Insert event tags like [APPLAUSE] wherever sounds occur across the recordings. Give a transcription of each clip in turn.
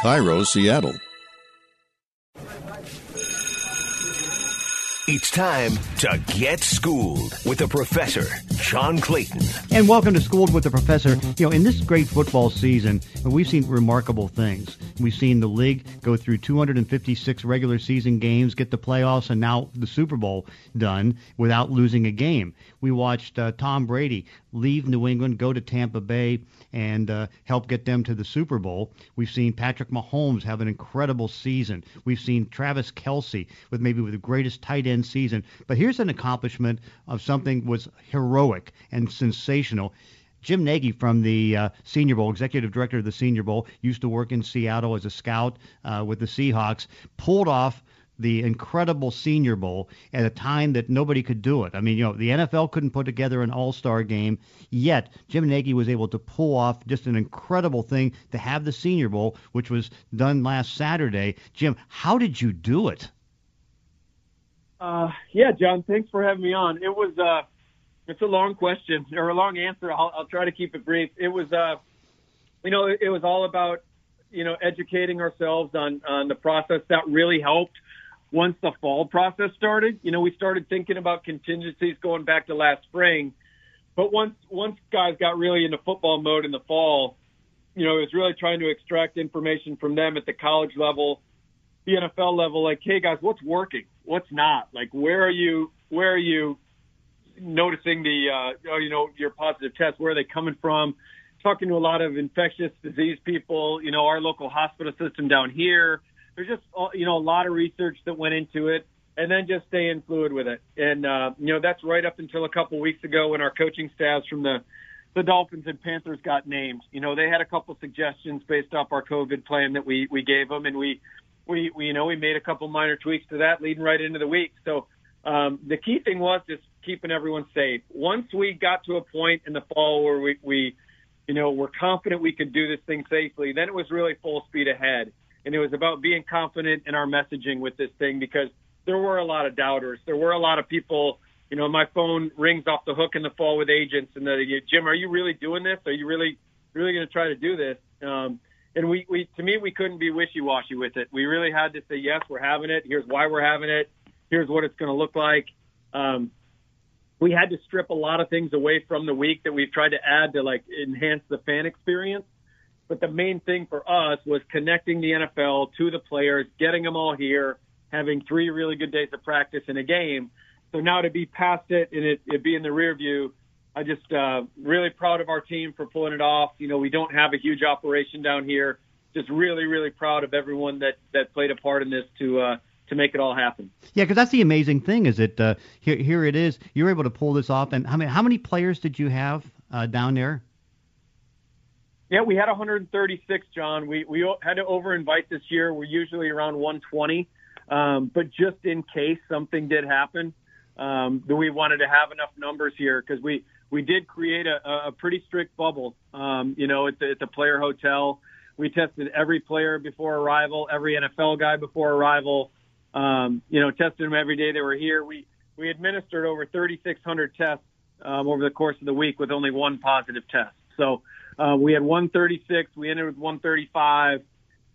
KIRO, Seattle. It's time to get schooled with the professor, John Clayton. And welcome to Schooled with the Professor. You know, in this great football season, we've seen remarkable things. We've seen the league go through 256 regular season games, get the playoffs, and now the Super Bowl done without losing a game. We watched uh, Tom Brady leave New England, go to Tampa Bay, and uh, help get them to the Super Bowl. We've seen Patrick Mahomes have an incredible season. We've seen Travis Kelce with maybe with the greatest tight end season. But here's an accomplishment of something was heroic and sensational. Jim Nagy from the uh, Senior Bowl, executive director of the Senior Bowl, used to work in Seattle as a scout uh, with the Seahawks, pulled off the incredible Senior Bowl at a time that nobody could do it. I mean, you know, the NFL couldn't put together an All-Star game, yet Jim Nagy was able to pull off just an incredible thing to have the Senior Bowl, which was done last Saturday. Jim, how did you do it? Uh, yeah, John, thanks for having me on. It was uh, it's a long question or a long answer. I'll, I'll try to keep it brief. It was, uh, you know, it, it was all about you know educating ourselves on on the process that really helped once the fall process started. You know, we started thinking about contingencies going back to last spring, but once once guys got really into football mode in the fall, you know, it was really trying to extract information from them at the college level, the NFL level. Like, hey guys, what's working? What's not? Like, where are you? Where are you noticing the uh, you know your positive tests? Where are they coming from? Talking to a lot of infectious disease people. You know, our local hospital system down here there's just uh, you know a lot of research that went into it, and then just staying fluid with it. And uh, you know that's right up until a couple weeks ago when our coaching staffs from the the Dolphins and Panthers got named. You know they had a couple suggestions based off our COVID plan that we we gave them, and we we, we you know we made a couple minor tweaks to that leading right into the week. So um, the key thing was just keeping everyone safe. Once we got to a point in the fall where we, we you know, we're confident we could do this thing safely, then it was really full speed ahead and it was about being confident in our messaging with this thing because there were a lot of doubters. There were a lot of people. You know, my phone rings off the hook in the fall with agents, and the Jim, are you really doing this? Are you really really going to try to do this? Um, and we, we, to me, we couldn't be wishy-washy with it. We really had to say, yes, we're having it. Here's why we're having it. Here's what it's going to look like. Um, we had to strip a lot of things away from the week that we've tried to add to like enhance the fan experience. But the main thing for us was connecting the NFL to the players, getting them all here, having three really good days of practice in a game. So now to be past it and it, it be in the rear view, I just uh, really proud of our team for pulling it off. You know, we don't have a huge operation down here. Just really, really proud of everyone that that played a part in this to uh, to make it all happen. Yeah, because that's the amazing thing is that uh, here here it is. You're able to pull this off. And how many how many players did you have uh, down there? Yeah, we had 136, John. We we had to over invite this year. We're usually around 120, um, but just in case something did happen, um, we wanted to have enough numbers here because we we did create a, a pretty strict bubble. Um, you know, at the, at the player hotel, we tested every player before arrival, every NFL guy before arrival. Um, you know, tested them every day they were here. We we administered over 3,600 tests um, over the course of the week with only one positive test. So uh, we had 136. We ended with 135.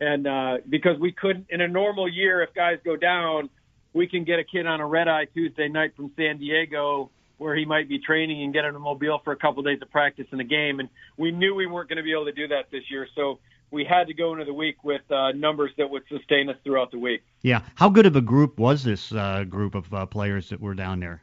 And uh, because we couldn't, in a normal year, if guys go down, we can get a kid on a red eye Tuesday night from San Diego where he might be training and get in a mobile for a couple of days of practice in the game. And we knew we weren't going to be able to do that this year. So we had to go into the week with uh, numbers that would sustain us throughout the week. Yeah. How good of a group was this uh, group of uh, players that were down there?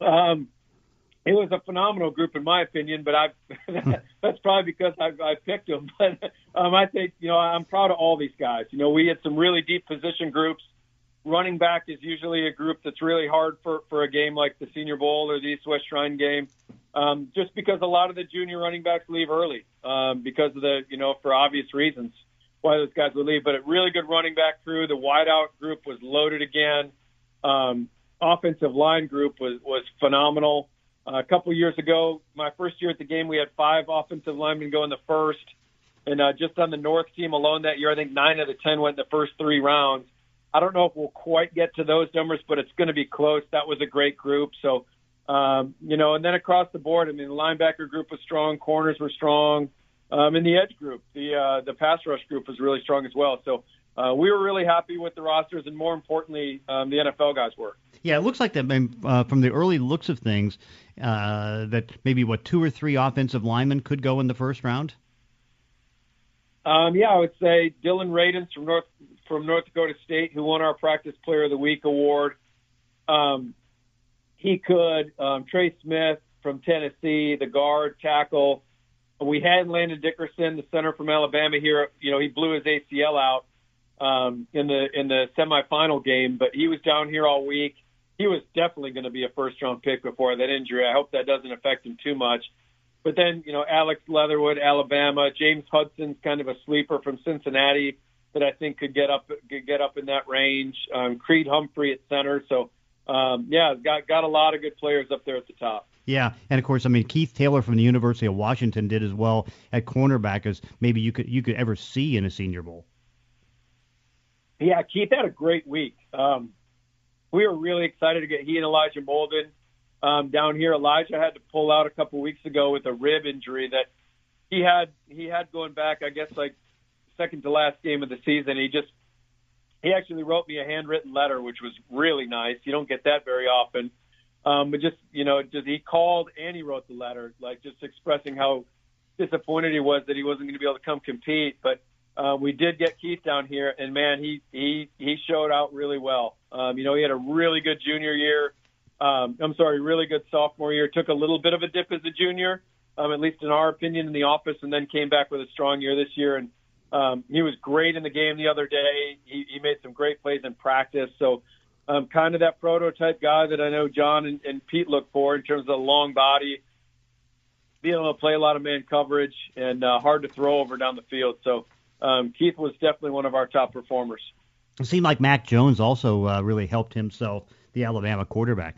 Um, it was a phenomenal group in my opinion, but I [LAUGHS] that's probably because I, I picked them. [LAUGHS] But um, I think you know I'm proud of all these guys. You know, we had some really deep position groups. Running back is usually a group that's really hard for for a game like the Senior Bowl or the East West Shrine game, um, just because a lot of the junior running backs leave early um, because of the you know for obvious reasons why those guys would leave. But a really good running back crew. The wideout group was loaded again. Um, offensive line group was was phenomenal a couple years ago, my first year at the game, we had five offensive linemen go in the first. And uh, just on the North team alone that year, I think nine of the 10 went in the first three rounds. I don't know if we'll quite get to those numbers, but it's going to be close. That was a great group. So, um, you know, and then across the board, I mean, the linebacker group was strong, corners were strong, Um, and the edge group, the uh, the pass rush group was really strong as well. So uh, we were really happy with the rosters, and more importantly, um, the NFL guys were. Yeah, it looks like that uh, from the early looks of things uh, that maybe what two or three offensive linemen could go in the first round. Um, yeah, I would say Dillon Radunz from North from North Dakota State, who won our Practice Player of the Week award. Um, he could. Um, Trey Smith from Tennessee, the guard tackle. We had Landon Dickerson, the center from Alabama here. You know, he blew his ACL out um, in the in the semifinal game, but he was down here all week. He was definitely going to be a first round pick before that injury. I hope that doesn't affect him too much. But then, you know, Alex Leatherwood, Alabama, James Hudson's kind of a sleeper from Cincinnati that I think could get up could get up in that range. Um, Creed Humphrey at center. So, um, yeah, got got a lot of good players up there at the top. Yeah, and of course, I mean Keith Taylor from the University of Washington did as well at cornerback as maybe you could you could ever see in a Senior Bowl. Yeah, Keith had a great week. Um, we were really excited to get he and Elijah Molden um, down here. Elijah had to pull out a couple weeks ago with a rib injury that he had. He had going back, I guess, like second to last game of the season. He just he actually wrote me a handwritten letter, which was really nice. You don't get that very often. Um, but just you know, just he called and he wrote the letter, like just expressing how disappointed he was that he wasn't going to be able to come compete. But uh, we did get Keith down here, and man, he he he showed out really well. Um, you know, he had a really good junior year. Um, I'm sorry, really good sophomore year. Took a little bit of a dip as a junior, um, at least in our opinion in the office, and then came back with a strong year this year. And um, he was great in the game the other day. He, he made some great plays in practice. So, um, kind of that prototype guy that I know John and, and Pete look for in terms of the long body, being able to play a lot of man coverage, and uh, hard to throw over down the field. So, um, Keith was definitely one of our top performers. It seemed like Mac Jones also uh, really helped himself, the Alabama quarterback.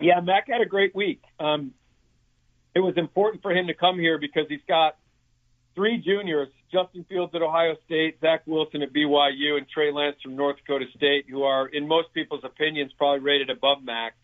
Yeah, Mac had a great week. Um, it was important for him to come here because he's got three juniors, Justin Fields at Ohio State, Zach Wilson at BYU, and Trey Lance from North Dakota State, who are, in most people's opinions, probably rated above Mac.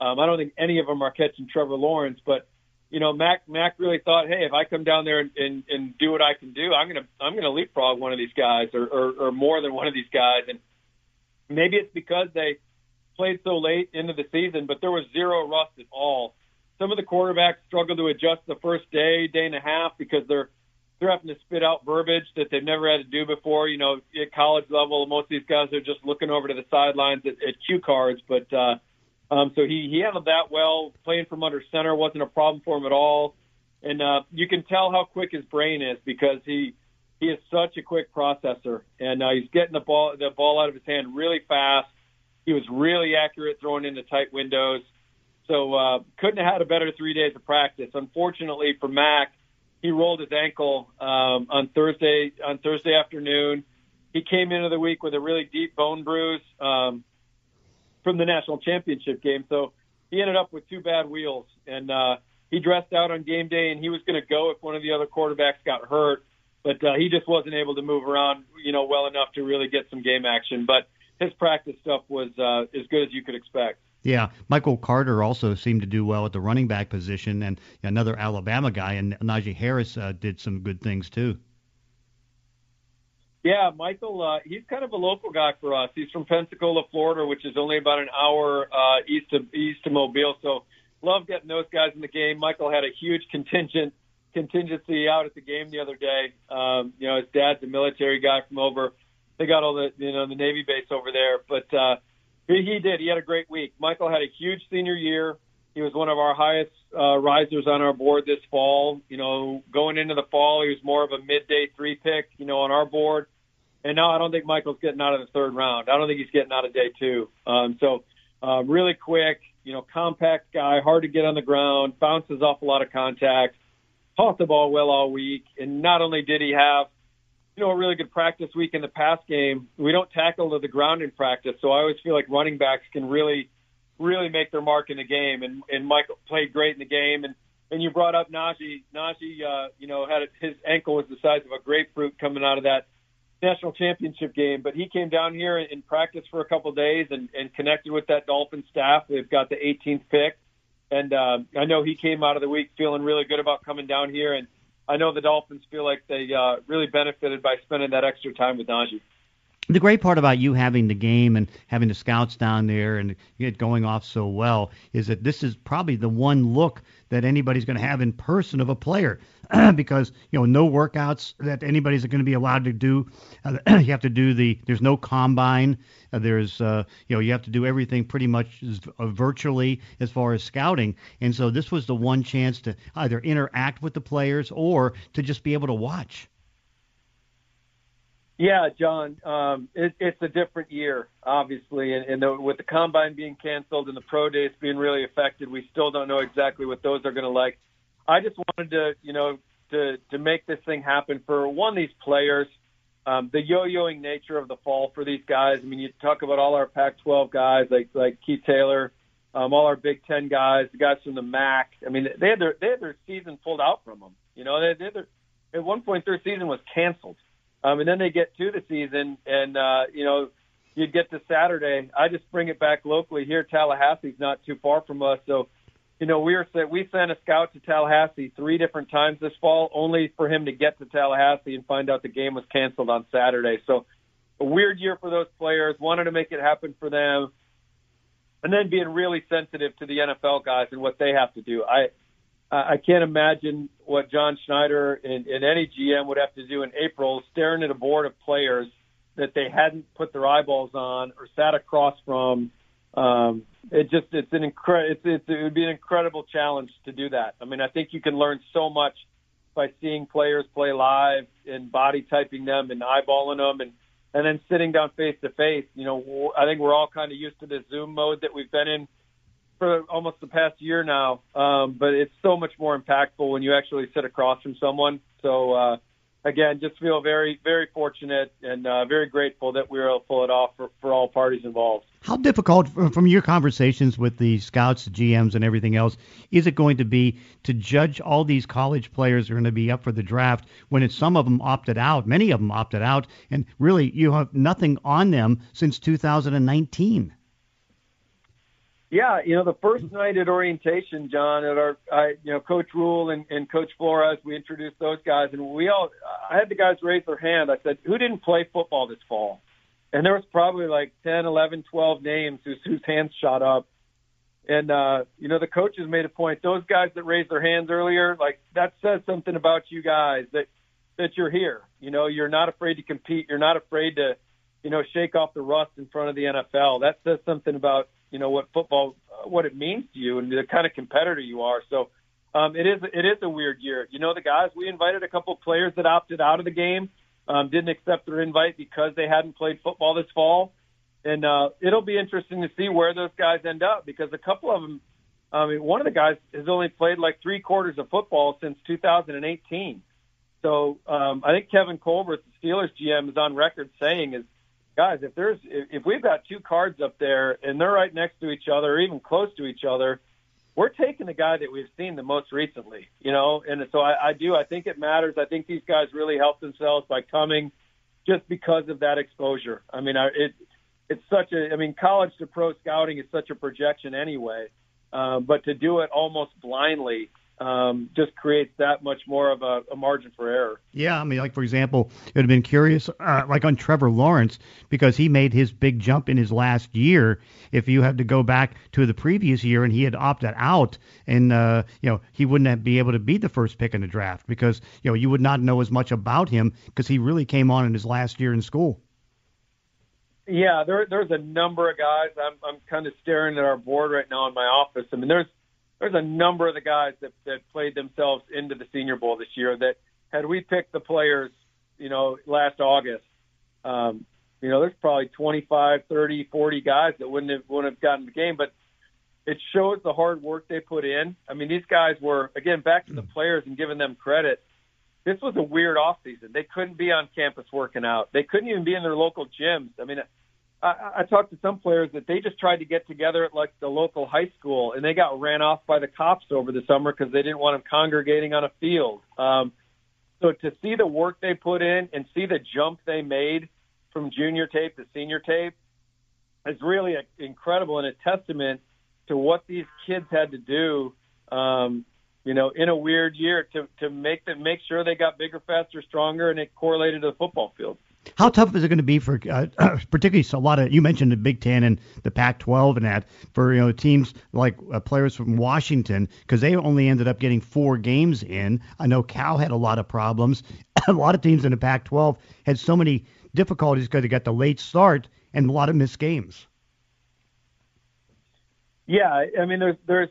Um, I don't think any of them are catching Trevor Lawrence, but you know, Mac Mac really thought, hey, if I come down there and, and, and do what I can do, I'm gonna I'm gonna leapfrog one of these guys or, or, or more than one of these guys. And maybe it's because they played so late into the season, but there was zero rust at all. Some of the quarterbacks struggled to adjust the first day, day and a half because they're they're having to spit out verbiage that they've never had to do before. You know, at college level, most of these guys are just looking over to the sidelines at, at cue cards. But uh, um, so he he handled that well. Playing from under center wasn't a problem for him at all, and uh, you can tell how quick his brain is because he he is such a quick processor, and uh, he's getting the ball the ball out of his hand really fast. He was really accurate throwing into tight windows. So uh, couldn't have had a better three days of practice. Unfortunately for Mac, he rolled his ankle um, on Thursday on Thursday afternoon. He came into the week with a really deep bone bruise um, from the national championship game, so he ended up with two bad wheels. And uh, he dressed out on game day, and he was going to go if one of the other quarterbacks got hurt, but uh, he just wasn't able to move around, you know, well enough to really get some game action. But his practice stuff was uh, as good as you could expect. Yeah, Michael Carter also seemed to do well at the running back position, and another Alabama guy, and Najee Harris uh, did some good things too. Yeah, Michael, uh, he's kind of a local guy for us. He's from Pensacola, Florida, which is only about an hour uh, east of east of Mobile. So, love getting those guys in the game. Michael had a huge contingent contingency out at the game the other day. Um, you know, his dad's a military guy from over. They got all the you know the Navy base over there, but. uh he, he did. He had a great week. Michael had a huge senior year. He was one of our highest uh, risers on our board this fall. You know, going into the fall, he was more of a midday three pick. You know, on our board. And now I don't think Michael's getting out of the third round. I don't think he's getting out of day two. Um, so uh, really quick, you know, compact guy, hard to get on the ground, bounces off a lot of contact, caught the ball well all week. And not only did he have you know, a really good practice week in the pass game. We don't tackle to the ground in practice, so I always feel like running backs can really, really make their mark in the game. And and Michael played great in the game. And and you brought up Najee. Najee, uh, you know, had his ankle was the size of a grapefruit coming out of that national championship game, but he came down here in practice for a couple of days and, and connected with that Dolphin staff. They've got the 18th pick, and uh, I know he came out of the week feeling really good about coming down here. And I know the Dolphins feel like they uh, really benefited by spending that extra time with Najee the great part about you having the game and having the scouts down there and it going off so well is that this is probably the one look that anybody's going to have in person of a player. [CLEARS THROAT] Because you know no workouts that anybody's going to be allowed to do. Uh, [CLEARS THROAT] you have to do the there's no combine. Uh, there's uh, you know you have to do everything pretty much uh, virtually as far as scouting. And so this was the one chance to either interact with the players or to just be able to watch yeah, John, um, it, it's a different year, obviously, and, and the, with the combine being canceled and the pro days being really affected, we still don't know exactly what those are going to like. I just wanted to, you know, to to make this thing happen for one these players, um, the yo-yoing nature of the fall for these guys. I mean, you talk about all our Pac-12 guys like like Keith Taylor, um, all our Big Ten guys, the guys from the MAC. I mean, they had their they had their season pulled out from them. You know, they, they had their, at one point their season was canceled. Um, and then they get to the season, and uh, you know, you get to Saturday. I just bring it back locally here. Tallahassee's not too far from us, so you know we were we sent a scout to Tallahassee three different times this fall, only for him to get to Tallahassee and find out the game was canceled on Saturday. So a weird year for those players. Wanted to make it happen for them, and then being really sensitive to the NFL guys and what they have to do. I I can't imagine what John Schneider and, and any GM would have to do in April, staring at a board of players that they hadn't put their eyeballs on or sat across from. Um, it just it's an incre- it's, it's it would be an incredible challenge to do that. I mean, I think you can learn so much by seeing players play live and body typing them and eyeballing them and and then sitting down face to face. You know, I think we're all kind of used to the Zoom mode that we've been in for almost the past year now. Um, but it's so much more impactful when you actually sit across from someone. So uh, again, just feel very, very fortunate and uh, very grateful that we were able to pull it off for, for all parties involved. How difficult, from your conversations with the scouts, the GMs, and everything else, is it going to be to judge all these college players who are going to be up for the draft when it's some of them opted out, many of them opted out, and really you have nothing on them since 2019? Yeah, you know, the first night at orientation, John, at our, I, you know, Coach Rhule and, and Coach Flores, we introduced those guys, and we all, I had the guys raise their hand. I said, "Who didn't play football this fall?" And there was probably like ten, eleven, twelve names whose whose hands shot up. And uh, you know, the coaches made a point. Those guys that raised their hands earlier, like that says something about you guys that that you're here. You know, you're not afraid to compete. You're not afraid to, you know, shake off the rust in front of the NFL. That says something about you know what football what it means to you and the kind of competitor you are. So um, it is it is a weird year. You know the guys we invited a couple of players that opted out of the game, um, didn't accept their invite because they hadn't played football this fall, and uh, it'll be interesting to see where those guys end up because a couple of them. I mean, one of the guys has only played like three quarters of football since 2018. So um, I think Kevin Colbert, the Steelers GM, is on record saying is guys, if there's if we've got two cards up there and they're right next to each other, or even close to each other, we're taking the guy that we've seen the most recently, you know. And so I, I do. I think it matters. I think these guys really help themselves by coming, just because of that exposure. I mean, I, it it's such a. I mean, college to pro scouting is such a projection anyway. Um, but to do it almost blindly um, just creates that much more of a, a, margin for error. Yeah, I mean, like for example, it would have been curious, uh, like on Trevor Lawrence, because he made his big jump in his last year. If you had to go back to the previous year and he had opted out, and uh, you know he wouldn't have be able to be the first pick in the draft because you know you would not know as much about him because he really came on in his last year in school. Yeah, there, there's a number of guys. I'm, I'm kind of staring at our board right now in my office. I mean, there's there's a number of the guys that, that played themselves into the Senior Bowl this year that had we picked the players, you know, last August, um, you know, there's probably 25, 30, 40 guys that wouldn't have wouldn't have gotten the game, but it shows the hard work they put in. I mean, these guys were again back to the players and giving them credit. This was a weird off season. They couldn't be on campus working out. They couldn't even be in their local gyms. I mean, I, I talked to some players that they just tried to get together at like the local high school, and they got ran off by the cops over the summer because they didn't want them congregating on a field. Um, so to see the work they put in and see the jump they made from junior tape to senior tape is really a, incredible and a testament to what these kids had to do um, you know, in a weird year to to make them make sure they got bigger, faster, stronger, and it correlated to the football field. How tough is it going to be for, uh, [CLEARS THROAT] particularly a lot of you mentioned the Big Ten and the Pac-12 and that for you know teams like uh, players from Washington because they only ended up getting four games in. I know Cal had a lot of problems. [CLEARS THROAT] a lot of teams in the Pac-12 had so many difficulties because they got the late start and a lot of missed games. Yeah, I mean, there's there's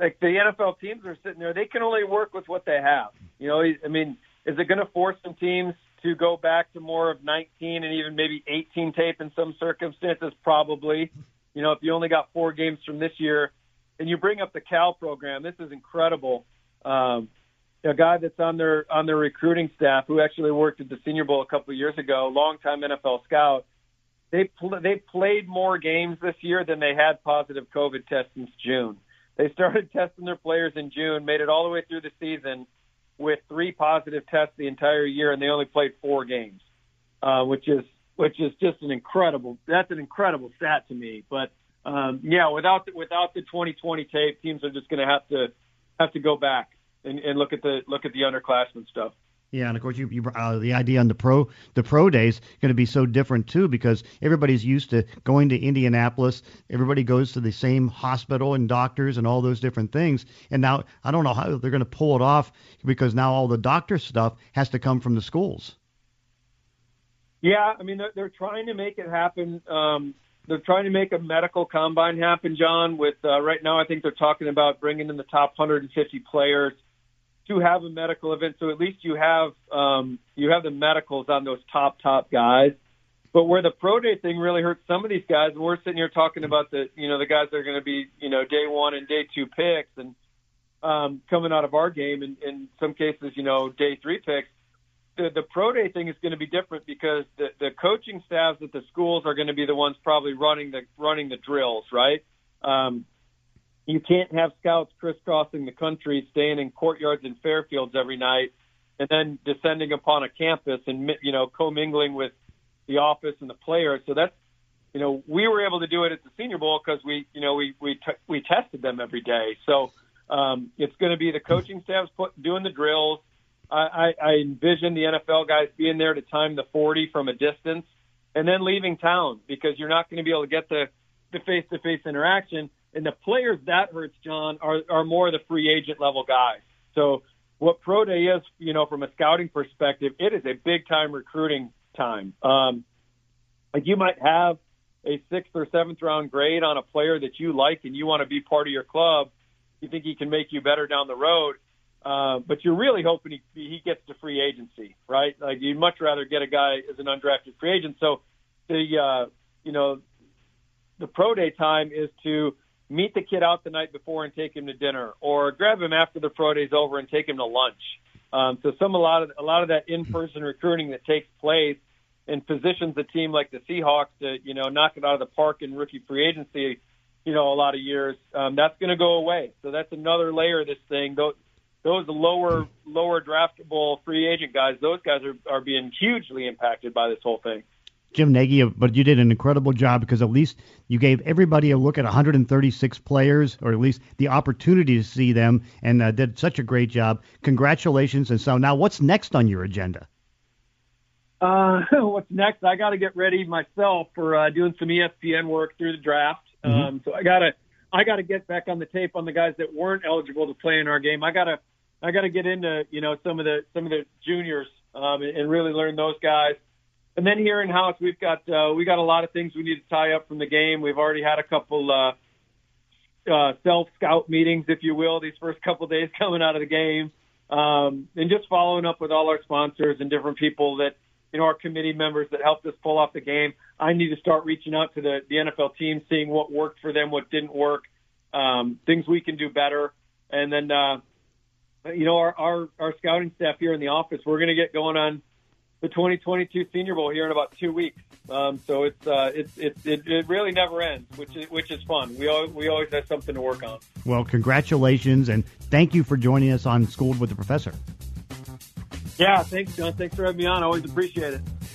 like the NFL teams are sitting there; they can only work with what they have. You know, I mean, is it going to force some teams to go back to more of 19 and even maybe 18 tape in some circumstances? Probably. You know, if you only got four games from this year, and you bring up the Cal program, this is incredible. Um, a guy that's on their on their recruiting staff who actually worked at the Senior Bowl a couple of years ago, longtime NFL scout. They pl- they played more games this year than they had positive COVID tests since June. They started [LAUGHS] testing their players in June, made it all the way through the season with three positive tests the entire year, and they only played four games, uh, which is which is just an incredible. That's an incredible stat to me. But um, yeah, without the, without the 2020 tape, teams are just going to have to have to go back and, and look at the look at the underclassmen stuff. Yeah, and of course, you, you uh, the idea on the pro the pro days going to be so different too because everybody's used to going to Indianapolis. Everybody goes to the same hospital and doctors and all those different things. And now I don't know how they're going to pull it off because now all the doctor stuff has to come from the schools. Yeah, I mean they're, they're trying to make it happen. Um, they're trying to make a medical combine happen, John. With uh, right now, I think they're talking about bringing in the top 150 players to have a medical event, so at least you have um, you have the medicals on those top top guys. But where the pro day thing really hurts some of these guys, and we're sitting here talking about the you know the guys that are going to be you know day one and day two picks, and um, coming out of our game, and in some cases you know day three picks. The, the pro day thing is going to be different because the, the coaching staffs at the schools are going to be the ones probably running the running the drills, right? Um, you can't have scouts crisscrossing the country, staying in courtyards and fairfields every night, and then descending upon a campus and you know commingling with the office and the players. So that's you know we were able to do it at the Senior Bowl because we you know we we t- we tested them every day. So um, it's going to be the coaching staffs put, doing the drills. I, I, I envision the NFL guys being there to time the 40 from a distance, and then leaving town because you're not going to be able to get the the face-to-face interaction and the players that hurts, John, are, are more the free agent level guys. So what pro day is, you know, from a scouting perspective, it is a big time recruiting time. Um, like you might have a sixth or seventh round grade on a player that you like and you want to be part of your club. You think he can make you better down the road. Uh, but you're really hoping he, he gets to free agency, right? Like you'd much rather get a guy as an undrafted free agent. So the, uh, you know, the pro day time is to meet the kid out the night before and take him to dinner, or grab him after the pro day's over and take him to lunch. Um, so some a lot of a lot of that in-person recruiting that takes place and positions a team like the Seahawks to you know knock it out of the park in rookie free agency, you know a lot of years. Um, that's going to go away. So that's another layer of this thing. Those those lower lower draftable free agent guys, those guys are are being hugely impacted by this whole thing. Jim Nagy, but you did an incredible job because at least you gave everybody a look at 136 players, or at least the opportunity to see them, and uh, did such a great job. Congratulations! And so now, what's next on your agenda? Uh, [LAUGHS] what's next? I got to get ready myself for uh, doing some ESPN work through the draft. Mm-hmm. Um, so I gotta, I gotta get back on the tape on the guys that weren't eligible to play in our game. I gotta, I gotta get into you know some of the some of the juniors um, and really learn those guys. And then here in house, we've got uh, we got a lot of things we need to tie up from the game. We've already had a couple uh, uh, self scout meetings, if you will, these first couple days [LAUGHS] coming out of the game, um, and just following up with all our sponsors and different people that you know our committee members that helped us pull off the game. I need to start reaching out to the the NFL team, seeing what worked for them, what didn't work, um, things we can do better, and then. Uh, you know, our, our, our scouting staff here in the office, we're going to get going on the 2022 Senior Bowl here in about two weeks. Um, so it's uh, it's it, it, it really never ends, which is which is fun. We always, we always have something to work on. Well, congratulations and thank you for joining us on Schooled with the Professor. Yeah, thanks, John. Thanks for having me on. I always appreciate it.